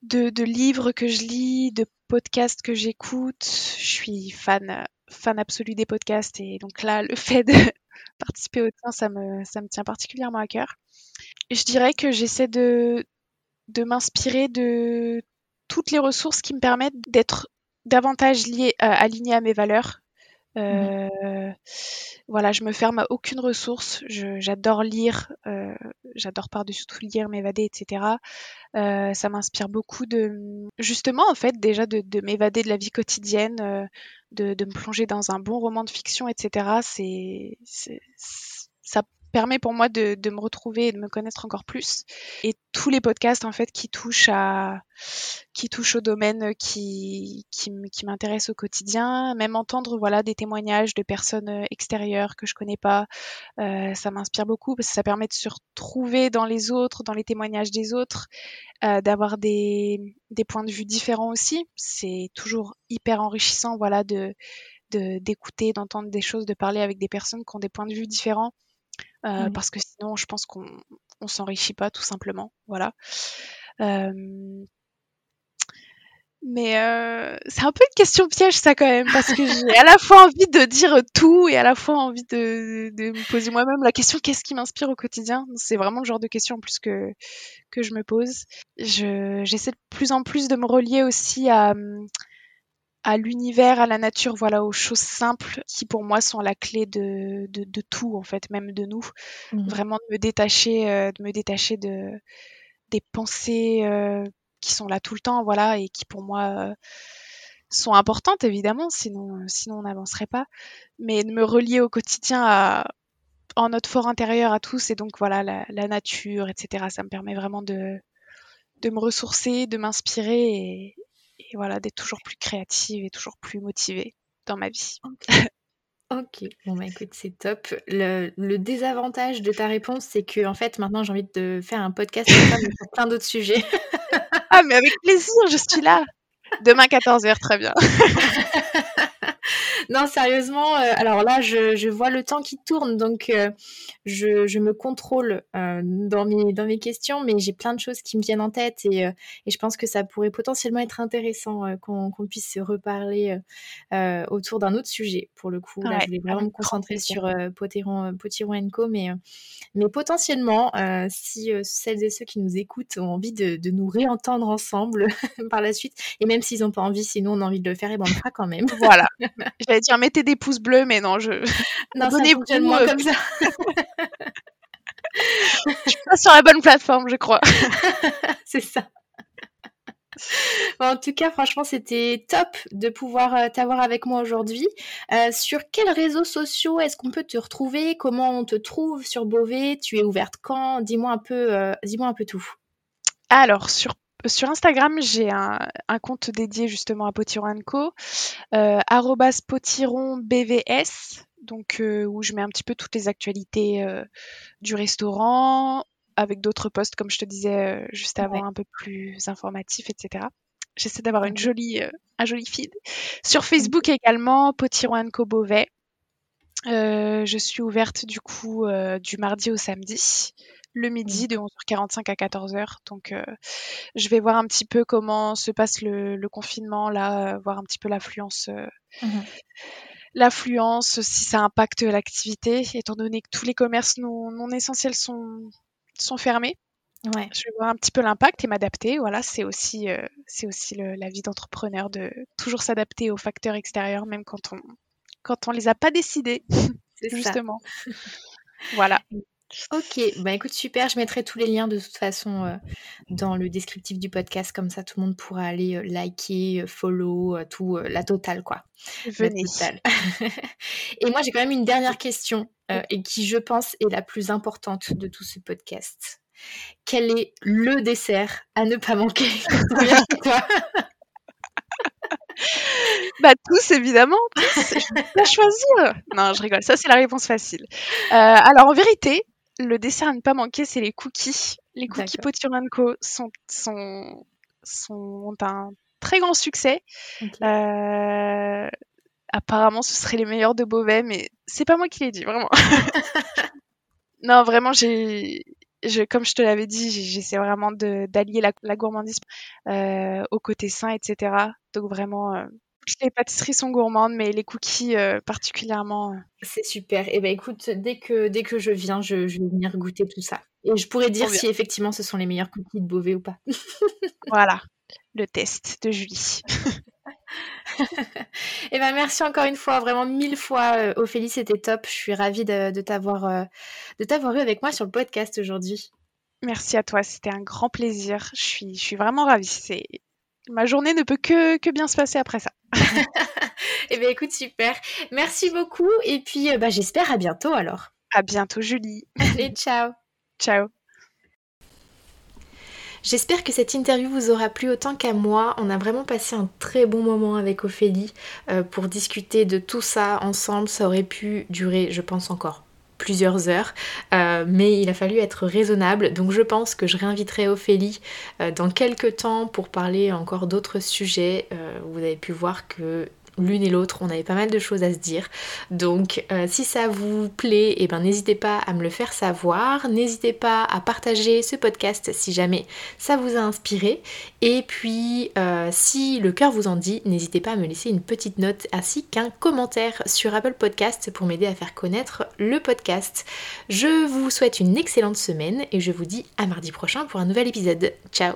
de, livres que je lis, de podcasts que j'écoute. Je suis fan, fan absolu des podcasts et donc là, le fait de participer au tien, ça me, ça me tient particulièrement à cœur. Je dirais que j'essaie de, de m'inspirer de toutes les ressources qui me permettent d'être davantage liées, euh, alignées à mes valeurs, euh, voilà, je me ferme à aucune ressource. J'adore lire, euh, j'adore par-dessus tout lire, m'évader, etc. Euh, ça m'inspire beaucoup de, justement, en fait, déjà de, m'évader de la vie quotidienne, de, me plonger dans un bon roman de fiction, etc. C'est, ça, permet pour moi de, me retrouver et de me connaître encore plus. Et tous les podcasts en fait qui touchent à qui touchent au domaine qui qui, m'intéresse au quotidien, même entendre voilà des témoignages de personnes extérieures que je connais pas, euh, ça m'inspire beaucoup parce que ça permet de se retrouver dans les autres, dans les témoignages des autres, euh, d'avoir des des points de vue différents aussi. C'est toujours hyper enrichissant voilà de d'écouter, d'entendre des choses, de parler avec des personnes qui ont des points de vue différents. Euh, parce que sinon, je pense qu'on on s'enrichit pas tout simplement. Voilà. Euh, mais euh, c'est un peu une question piège ça quand même parce que j'ai à la fois envie de dire tout et à la fois envie de, de me poser moi-même la question qu'est-ce qui m'inspire au quotidien? C'est vraiment le genre de question en plus que que je me pose. Je j'essaie de plus en plus de me relier aussi à à l'univers, à la nature, voilà, aux choses simples qui pour moi sont la clé de, de, de tout en fait, même de nous. Mmh. Vraiment de me détacher, euh, de me détacher de des pensées euh, qui sont là tout le temps, voilà, et qui pour moi euh, sont importantes évidemment, sinon sinon on n'avancerait pas. Mais de me relier au quotidien à en notre fort intérieur à tous et donc voilà la, la nature, etc. Ça me permet vraiment de de me ressourcer, de m'inspirer et, et voilà, d'être toujours plus créative et toujours plus motivée dans ma vie. Ok, bon bah écoute, c'est top. Le, désavantage de ta réponse, c'est que en fait, maintenant, j'ai envie de faire un podcast sur plein d'autres sujets. ah, mais avec plaisir, je suis là. Demain 14h, très bien. non, sérieusement, euh, alors là, je, vois le temps qui tourne, donc euh, je, me contrôle euh, dans, mes, dans mes questions, mais j'ai plein de choses qui me viennent en tête et, je pense que ça pourrait potentiellement être intéressant qu'on puisse se reparler autour d'un autre sujet. Pour le coup, là, je voulais vraiment me concentrer sur Potiron, Potiron Co, mais, mais potentiellement, si celles et ceux qui nous écoutent ont envie de, nous réentendre ensemble par la suite, et même s'ils n'ont pas envie, sinon on a envie de le faire, et ben on le fera quand même. Voilà. J'allais dire mettez des pouces bleus, mais non, je. Non, Donnez-vous euh, comme ça. je suis pas sur la bonne plateforme, je crois. C'est ça. en tout cas, franchement, c'était top de pouvoir euh, t'avoir avec moi aujourd'hui. Euh, sur quels réseaux sociaux est-ce qu'on peut te retrouver? Comment on te trouve sur Beauvais? Tu es ouverte quand? Dis-moi un peu, dis-moi un peu tout. Alors, sur sur Instagram, j'ai un, compte dédié justement à Potiron Co, euh, potironbvs, donc euh, où je mets un petit peu toutes les actualités euh, du restaurant, avec d'autres posts, comme je te disais euh, juste avant, un peu plus informatifs, etc. J'essaie d'avoir une jolie, un joli feed. Sur Facebook également, Potiron Co Beauvais. je suis ouverte du coup du mardi au samedi le midi de 11h45 à 14h. Donc, euh, je vais voir un petit peu comment se passe le, confinement, là, euh, voir un petit peu l'affluence. Euh, mmh l'affluence, si ça impacte l'activité, étant donné que tous les commerces non, essentiels sont, sont fermés. Ouais. Je vais voir un petit peu l'impact et m'adapter. Voilà, c'est aussi, c'est aussi la vie d'entrepreneur de toujours s'adapter aux facteurs extérieurs, même quand on quand on les a pas décidés. justement. voilà. Ok, bah écoute, super. Je mettrai tous les liens de toute façon euh, dans le descriptif du podcast, comme ça tout le monde pourra aller euh, liker, euh, follow, tout, la totale quoi. Venez. et moi j'ai quand même une dernière question, et qui je pense est la plus importante de tout ce podcast. Quel est le dessert à ne pas manquer? Bah tous évidemment, tous. Je choisir. Non, je rigole. Ça c'est la réponse facile. alors en vérité, le dessert à ne pas manquer, c'est les cookies. Les cookies Potiron Co sont, sont, sont un très grand succès. Euh, apparemment, ce serait les meilleurs de Beauvais, mais c'est pas moi qui l'ai dit, vraiment. non, vraiment, j'ai, je, comme je te l'avais dit, j'essaie vraiment d'allier la, la, gourmandise euh, au côté sain, etc. Donc vraiment, euh, les pâtisseries sont gourmandes, mais les cookies euh, particulièrement. Euh. C'est super. Et eh ben écoute, dès que, dès que je viens, je, vais venir goûter tout ça. Et je pourrais dire si effectivement ce sont les meilleurs cookies de Beauvais ou pas. voilà, le test de Julie. et eh ben merci encore une fois, vraiment mille fois, euh, Ophélie, c'était top. Je suis ravie de, de t'avoir de t'avoir eu avec moi sur le podcast aujourd'hui. Merci à toi, c'était un grand plaisir. Je suis, je suis vraiment ravie. Ma journée ne peut que, que bien se passer après ça. eh bien écoute, super. Merci beaucoup et puis euh, bah, j'espère à bientôt alors. À bientôt, Julie. Allez, ciao. Ciao. J'espère que cette interview vous aura plu autant qu'à moi. On a vraiment passé un très bon moment avec Ophélie euh, pour discuter de tout ça ensemble. Ça aurait pu durer, je pense, encore plusieurs heures, euh, mais il a fallu être raisonnable. Donc je pense que je réinviterai Ophélie euh, dans quelques temps pour parler encore d'autres sujets. vous avez pu voir que l'une et l'autre, on avait pas mal de choses à se dire. Donc euh, si ça vous plaît, eh ben, n'hésitez pas à me le faire savoir. N'hésitez pas à partager ce podcast si jamais ça vous a inspiré. Et puis euh, si le cœur vous en dit, n'hésitez pas à me laisser une petite note ainsi qu'un commentaire sur Apple Podcast pour m'aider à faire connaître le podcast. Je vous souhaite une excellente semaine et je vous dis à mardi prochain pour un nouvel épisode. Ciao